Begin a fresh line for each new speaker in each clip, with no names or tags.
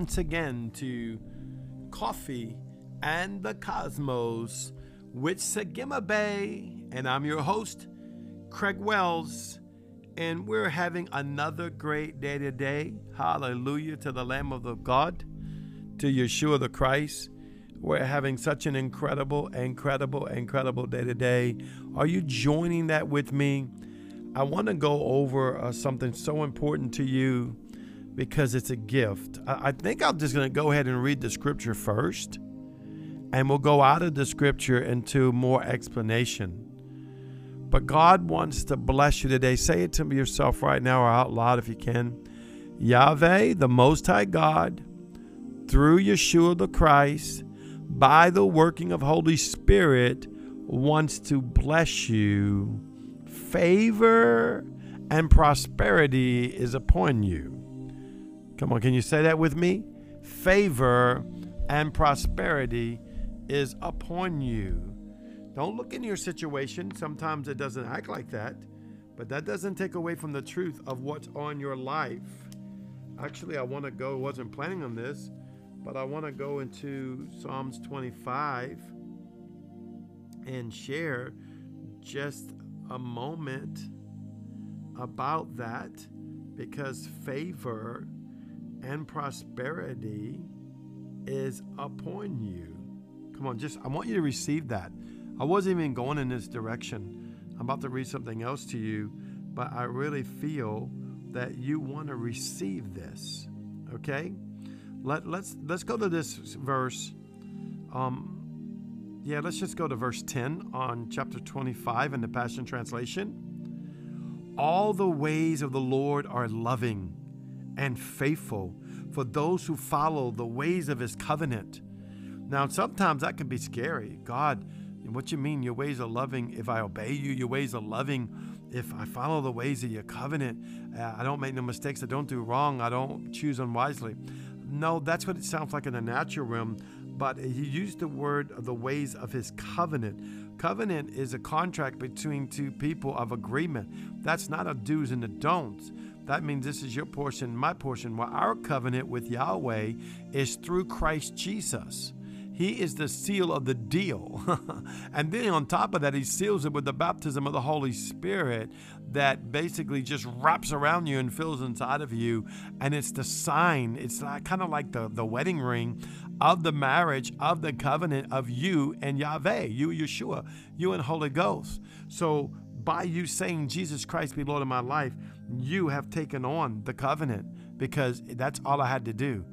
once again to Coffee and the Cosmos with Sagima Bay. And I'm your host, Craig Wells. And we're having another great day today. Hallelujah to the Lamb of the God, to Yeshua the Christ. We're having such an incredible, incredible, incredible day today. Are you joining that with me? I want to go over uh, something so important to you because it's a gift. I, think I'm just going to go ahead and read the scripture first, and we'll go out of the scripture into more explanation. But God wants to bless you today. Say it to yourself right now or out loud if you can. Yahweh, the Most High God, through Yeshua the Christ, by the working of Holy Spirit, wants to bless you. Favor and prosperity is upon you. Come on, can you say that with me? Favor and prosperity is upon you. Don't look into your situation. Sometimes it doesn't act like that, but that doesn't take away from the truth of what's on your life. Actually, I want to go, wasn't planning on this, but I want to go into Psalms 25 and share just a moment about that because favor and prosperity is upon you. Come on, just I want you to receive that. I wasn't even going in this direction. I'm about to read something else to you, but I really feel that you want to receive this. Okay? Let, let's let's go to this verse. Um, yeah, let's just go to verse 10 on chapter 25 in the Passion Translation. All the ways of the Lord are loving and faithful for those who follow the ways of his covenant. Now, sometimes that can be scary. God, what you mean your ways are loving if I obey you? Your ways are loving if I follow the ways of your covenant. Uh, I don't make no mistakes. I don't do wrong. I don't choose unwisely. No, that's what it sounds like in the natural realm. But he used the word of the ways of his covenant. Covenant is a contract between two people of agreement. That's not a do's and a don'ts. That means this is your portion, my portion. Well, our covenant with Yahweh is through Christ Jesus. He is the seal of the deal. and then on top of that, he seals it with the baptism of the Holy Spirit that basically just wraps around you and fills inside of you. And it's the sign, it's like, kind of like the, the wedding ring of the marriage, of the covenant of you and Yahweh, you, Yeshua, you and Holy Ghost. So by you saying, Jesus Christ be Lord of my life, you have taken on the covenant because that's all I had to do.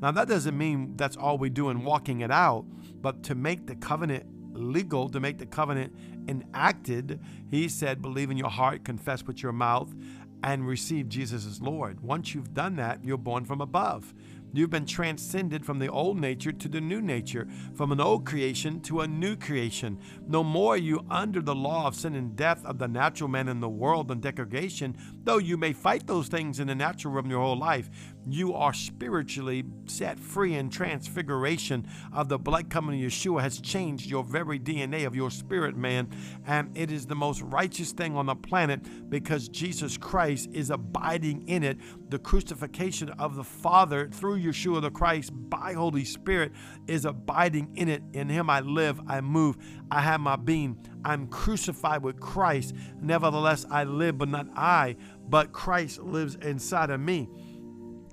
Now, that doesn't mean that's all we do in walking it out, but to make the covenant legal, to make the covenant enacted, he said, believe in your heart, confess with your mouth, and receive Jesus as Lord. Once you've done that, you're born from above. You've been transcended from the old nature to the new nature, from an old creation to a new creation. No more are you under the law of sin and death of the natural man in the world and degradation, though you may fight those things in the natural realm your whole life. You are spiritually set free in transfiguration of the blood coming of Yeshua has changed your very DNA of your spirit, man. And it is the most righteous thing on the planet because Jesus Christ is abiding in it. The crucifixion of the Father through Yeshua the Christ by Holy Spirit is abiding in it. In Him I live, I move, I have my being. I'm crucified with Christ. Nevertheless, I live, but not I, but Christ lives inside of me.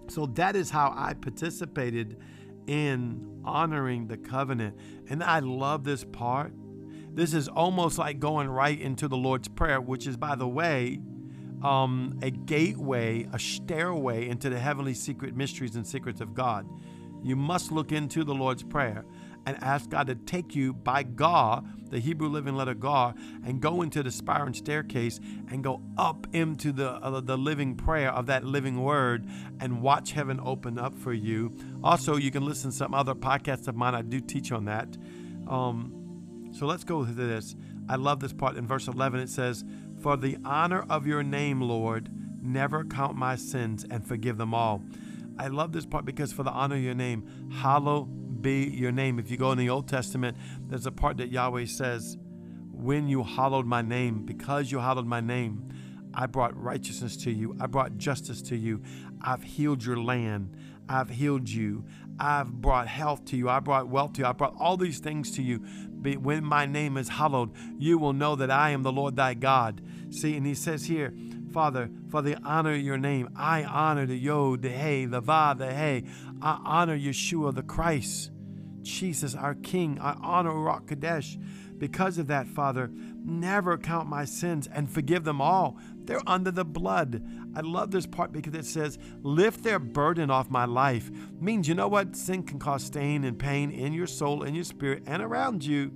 So that is how I participated in honoring the covenant. And I love this part. This is almost like going right into the Lord's Prayer, which is, by the way, um, a gateway, a stairway into the heavenly secret mysteries and secrets of God. You must look into the Lord's Prayer and ask God to take you by God, the Hebrew living letter God, and go into the spiral staircase and go up into the uh, the living prayer of that living word and watch heaven open up for you. Also, you can listen to some other podcasts of mine. I do teach on that. Um, so let's go to this. I love this part in verse 11. It says, For the honor of your name, Lord, never count my sins and forgive them all. I love this part because for the honor of your name, hallow be your name. If you go in the Old Testament, there's a part that Yahweh says, When you hallowed my name, because you hallowed my name, I brought righteousness to you. I brought justice to you. I've healed your land. I've healed you. I've brought health to you. I brought wealth to you. I brought all these things to you. But when my name is hallowed, you will know that I am the Lord thy God. See, and he says here, Father, for the honor of your name, I honor the Yod, the Hey, the Va, the Hey. I honor Yeshua, the Christ, Jesus, our King. I honor Ruach Kadesh. Because of that, Father, never count my sins and forgive them all. They're under the blood. I love this part because it says, lift their burden off my life. Means, you know what? Sin can cause stain and pain in your soul, in your spirit, and around you.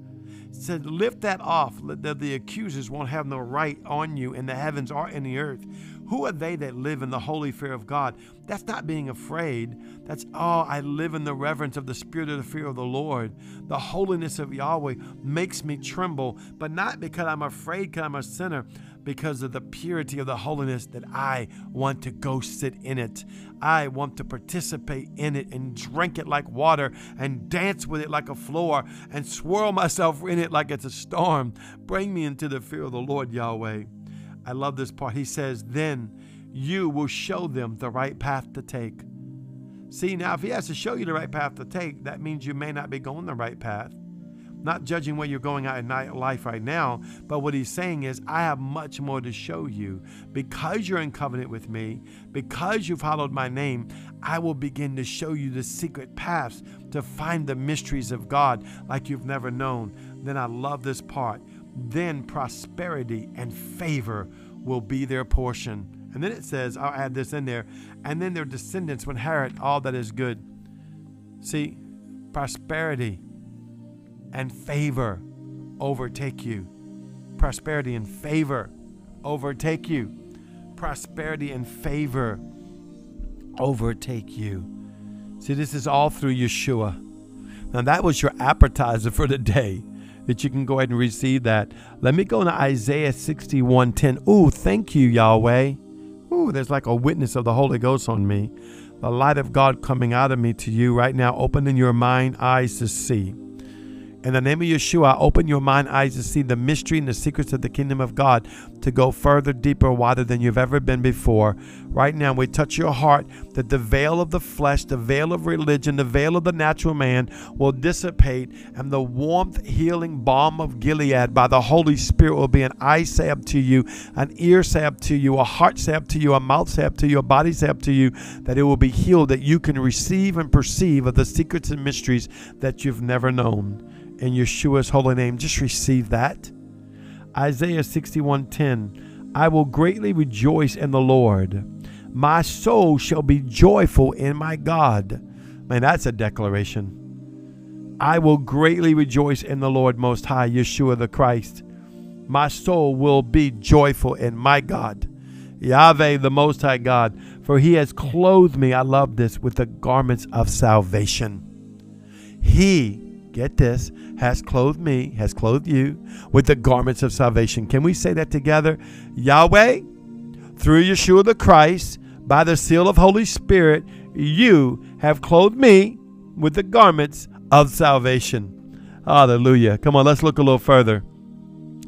It said, lift that off. That the accusers won't have no right on you in the heavens or in the earth. Who are they that live in the holy fear of God? That's not being afraid. That's, oh, I live in the reverence of the spirit of the fear of the Lord. The holiness of Yahweh makes me tremble, but not because I'm afraid because I'm a sinner, because of the purity of the holiness that I want to go sit in it. I want to participate in it and drink it like water and dance with it like a floor and swirl myself in it like it's a storm. Bring me into the fear of the Lord, Yahweh. I love this part. He says, Then you will show them the right path to take. See, now, if he has to show you the right path to take, that means you may not be going the right path. Not judging where you're going out in life right now, but what he's saying is, I have much more to show you. Because you're in covenant with me, because you've followed my name, I will begin to show you the secret paths to find the mysteries of God like you've never known. Then I love this part then prosperity and favor will be their portion. And then it says, I'll add this in there, and then their descendants will inherit all that is good. See, prosperity and favor overtake you. Prosperity and favor overtake you. Prosperity and favor overtake you. See, this is all through Yeshua. Now, that was your appetizer for the day that you can go ahead and receive that. Let me go to Isaiah 61:10. Ooh, thank you, Yahweh. Ooh, there's like a witness of the Holy Ghost on me. The light of God coming out of me to you right now, opening your mind eyes to see. In the name of Yeshua, open your mind eyes to see the mystery and the secrets of the kingdom of God to go further, deeper, wider than you've ever been before. Right now, we touch your heart that the veil of the flesh, the veil of religion, the veil of the natural man will dissipate, and the warmth, healing balm of Gilead by the Holy Spirit will be an eye salve to you, an ear salve to you, a heart salve to you, a mouth salve to you, a body salve to you, that it will be healed, that you can receive and perceive of the secrets and mysteries that you've never known in Yeshua's holy name. Just receive that. Isaiah 61:10 I will greatly rejoice in the Lord. My soul shall be joyful in my God. Man, that's a declaration. I will greatly rejoice in the Lord Most High, Yeshua the Christ. My soul will be joyful in my God, Yahweh the Most High God, for he has clothed me, I love this, with the garments of salvation. He get this, has clothed me, has clothed you with the garments of salvation. Can we say that together? Yahweh, through Yeshua the Christ, by the seal of Holy Spirit, you have clothed me with the garments of salvation. Hallelujah. Come on, let's look a little further.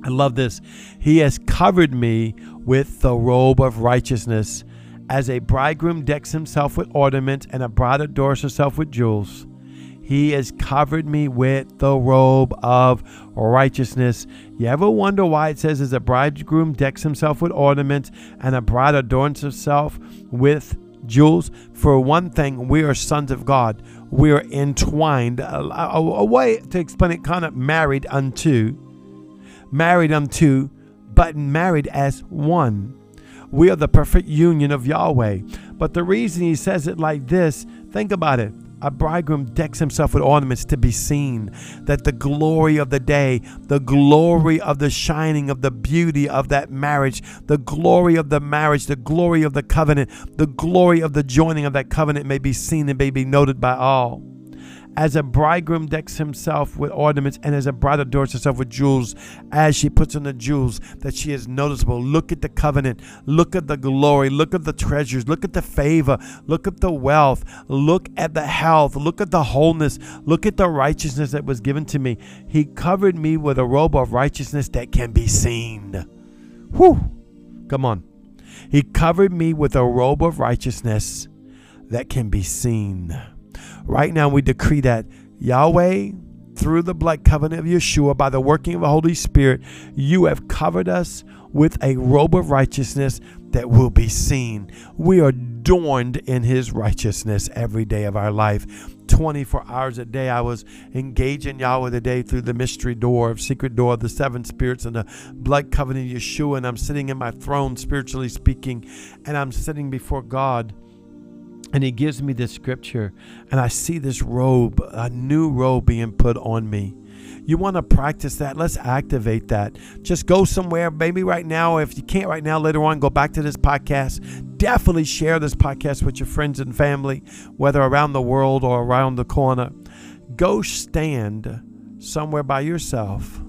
I love this. He has covered me with the robe of righteousness. As a bridegroom decks himself with ornaments and a bride adorns herself with jewels. He has covered me with the robe of righteousness. You ever wonder why it says, as a bridegroom decks himself with ornaments and a bride adorns herself with jewels? For one thing, we are sons of God. We are entwined. A, a, a way to explain it, kind of married unto, married unto, but married as one. We are the perfect union of Yahweh. But the reason he says it like this, think about it a bridegroom decks himself with ornaments to be seen, that the glory of the day, the glory of the shining of the beauty of that marriage, the glory of the marriage, the glory of the covenant, the glory of the joining of that covenant may be seen and may be noted by all. As a bridegroom decks himself with ornaments, and as a bride adorns herself with jewels, as she puts on the jewels, that she is noticeable. Look at the covenant. Look at the glory. Look at the treasures. Look at the favor. Look at the wealth. Look at the health. Look at the wholeness. Look at the righteousness that was given to me. He covered me with a robe of righteousness that can be seen. Whew. Come on. He covered me with a robe of righteousness that can be seen. Right now, we decree that Yahweh, through the blood covenant of Yeshua, by the working of the Holy Spirit, you have covered us with a robe of righteousness that will be seen. We are adorned in His righteousness every day of our life. 24 hours a day, I was engaging Yahweh today through the mystery door of secret door of the seven spirits and the blood covenant of Yeshua. And I'm sitting in my throne, spiritually speaking, and I'm sitting before God. And he gives me this scripture, and I see this robe, a new robe being put on me. You want to practice that? Let's activate that. Just go somewhere, maybe right now. If you can't right now, later on, go back to this podcast. Definitely share this podcast with your friends and family, whether around the world or around the corner. Go stand somewhere by yourself.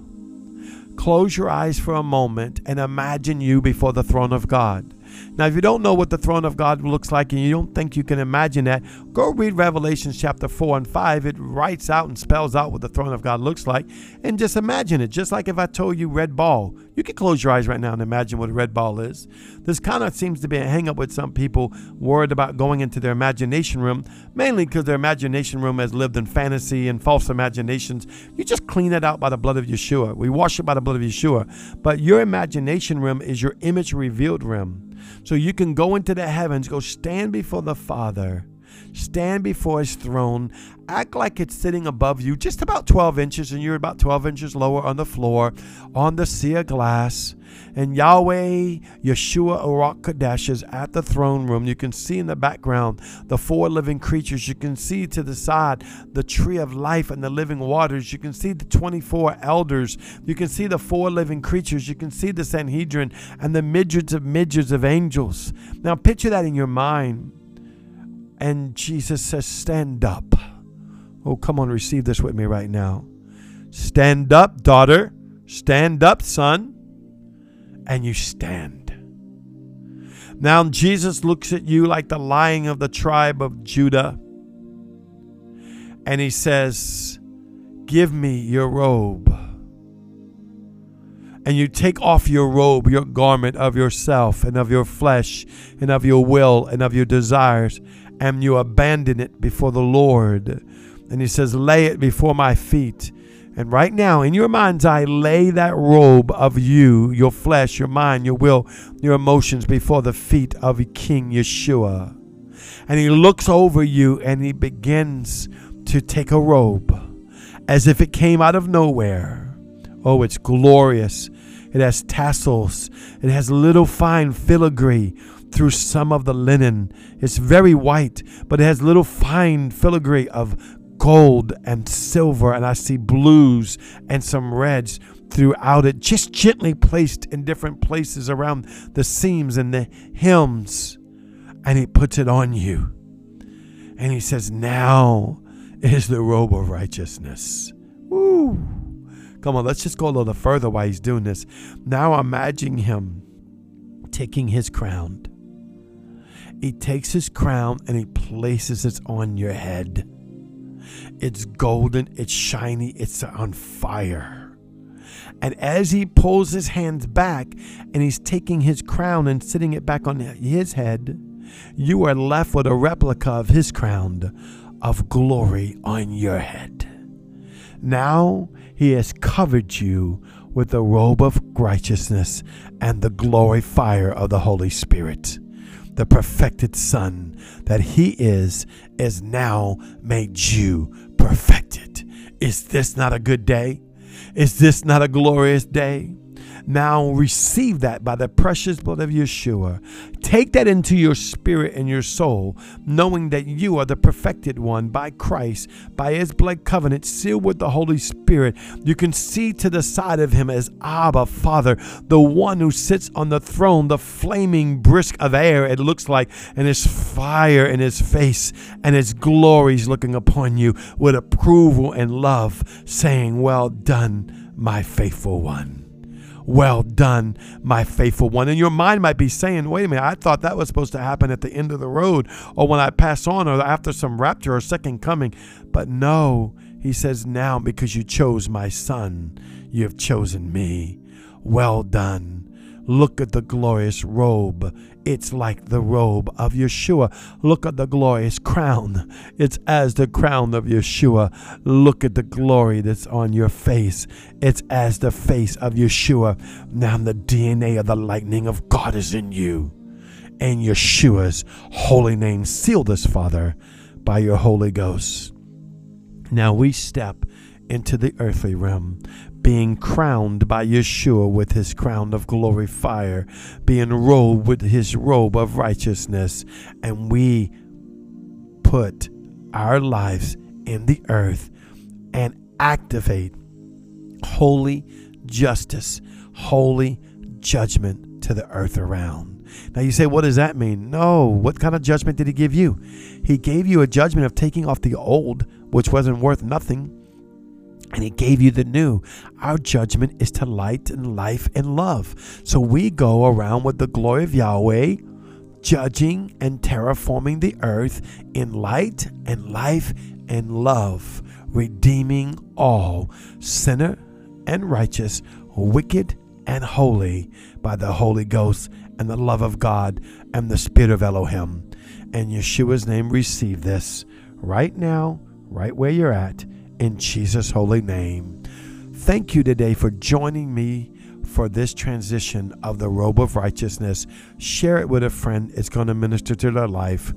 Close your eyes for a moment and imagine you before the throne of God. Now, if you don't know what the throne of God looks like and you don't think you can imagine that, go read Revelation chapter 4 and 5. It writes out and spells out what the throne of God looks like. And just imagine it. Just like if I told you red ball, you can close your eyes right now and imagine what a red ball is. This kind of seems to be a hang up with some people worried about going into their imagination room, mainly because their imagination room has lived in fantasy and false imaginations. You just clean it out by the blood of Yeshua. We wash it by the blood of Yeshua. But your imagination room is your image revealed room. So you can go into the heavens, go stand before the Father, stand before his throne, act like it's sitting above you, just about 12 inches, and you're about 12 inches lower on the floor, on the sea of glass. And Yahweh, Yeshua, Ruach Kadesh is at the throne room. You can see in the background the four living creatures. You can see to the side the tree of life and the living waters. You can see the 24 elders. You can see the four living creatures. You can see the Sanhedrin and the midgets of midgets of angels. Now picture that in your mind. And Jesus says, Stand up. Oh, come on, receive this with me right now. Stand up, daughter. Stand up, son and you stand. Now Jesus looks at you like the lion of the tribe of Judah, and he says, Give me your robe. And you take off your robe, your garment of yourself and of your flesh and of your will and of your desires, and you abandon it before the Lord. And he says, Lay it before my feet and right now, in your mind's eye, lay that robe of you, your flesh, your mind, your will, your emotions before the feet of King Yeshua. And he looks over you and he begins to take a robe as if it came out of nowhere. Oh, it's glorious. It has tassels, it has little fine filigree through some of the linen. It's very white, but it has little fine filigree of gold and silver, and I see blues and some reds throughout it, just gently placed in different places around the seams and the hems. And he puts it on you. And he says, Now is the robe of righteousness. Woo! Come on, let's just go a little further while he's doing this. Now imagine him taking his crown. He takes his crown and he places it on your head. It's golden, it's shiny, it's on fire. And as he pulls his hands back and he's taking his crown and sitting it back on his head, you are left with a replica of his crown of glory on your head. Now he has covered you with the robe of righteousness and the glory fire of the Holy Spirit the perfected Son that He is, is now made you perfected. Is this not a good day? Is this not a glorious day? Now receive that by the precious blood of Yeshua. Take that into your spirit and your soul, knowing that you are the perfected one by Christ, by his blood covenant, sealed with the Holy Spirit. You can see to the side of him as Abba, Father, the one who sits on the throne, the flaming brisk of air, it looks like, and his fire in his face, and his glories looking upon you with approval and love, saying, Well done, my faithful one. Well done, my faithful one. And your mind might be saying, wait a minute, I thought that was supposed to happen at the end of the road or when I pass on or after some rapture or second coming. But no, he says, now because you chose my son, you have chosen me. Well done Look at the glorious robe. It's like the robe of Yeshua. Look at the glorious crown. It's as the crown of Yeshua. Look at the glory that's on your face. It's as the face of Yeshua. Now the DNA of the lightning of God is in you. And Yeshua's holy name. Seal this, Father, by your Holy Ghost. Now we step into the earthly realm, being crowned by Yeshua with his crown of glory fire, being robed with his robe of righteousness, and we put our lives in the earth and activate holy justice, holy judgment to the earth around. Now you say, what does that mean? No, what kind of judgment did he give you? He gave you a judgment of taking off the old, which wasn't worth nothing, and he gave you the new. Our judgment is to light and life and love. So we go around with the glory of Yahweh, judging and terraforming the earth in light and life and love, redeeming all, sinner and righteous, wicked and holy, by the Holy Ghost and the love of God and the Spirit of Elohim. In Yeshua's name, receive this right now, right where you're at in Jesus' holy name. Thank you today for joining me for this transition of the robe of righteousness. Share it with a friend, it's going to minister to their life.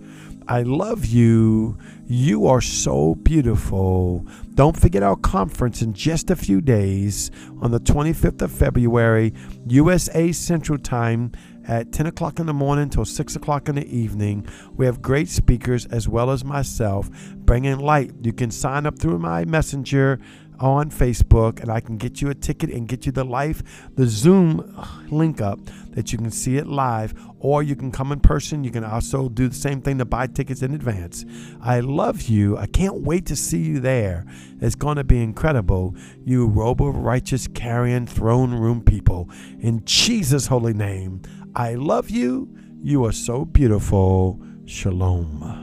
I love you. You are so beautiful. Don't forget our conference in just a few days on the 25th of February, USA Central Time at 10 o'clock in the morning till 6 o'clock in the evening. We have great speakers as well as myself bringing light. You can sign up through my messenger on Facebook and I can get you a ticket and get you the live, the Zoom link up that you can see it live, or you can come in person. You can also do the same thing to buy tickets in advance. I love you. I can't wait to see you there. It's going to be incredible. You robe of righteous carrying throne room people. In Jesus' holy name, I love you. You are so beautiful. Shalom.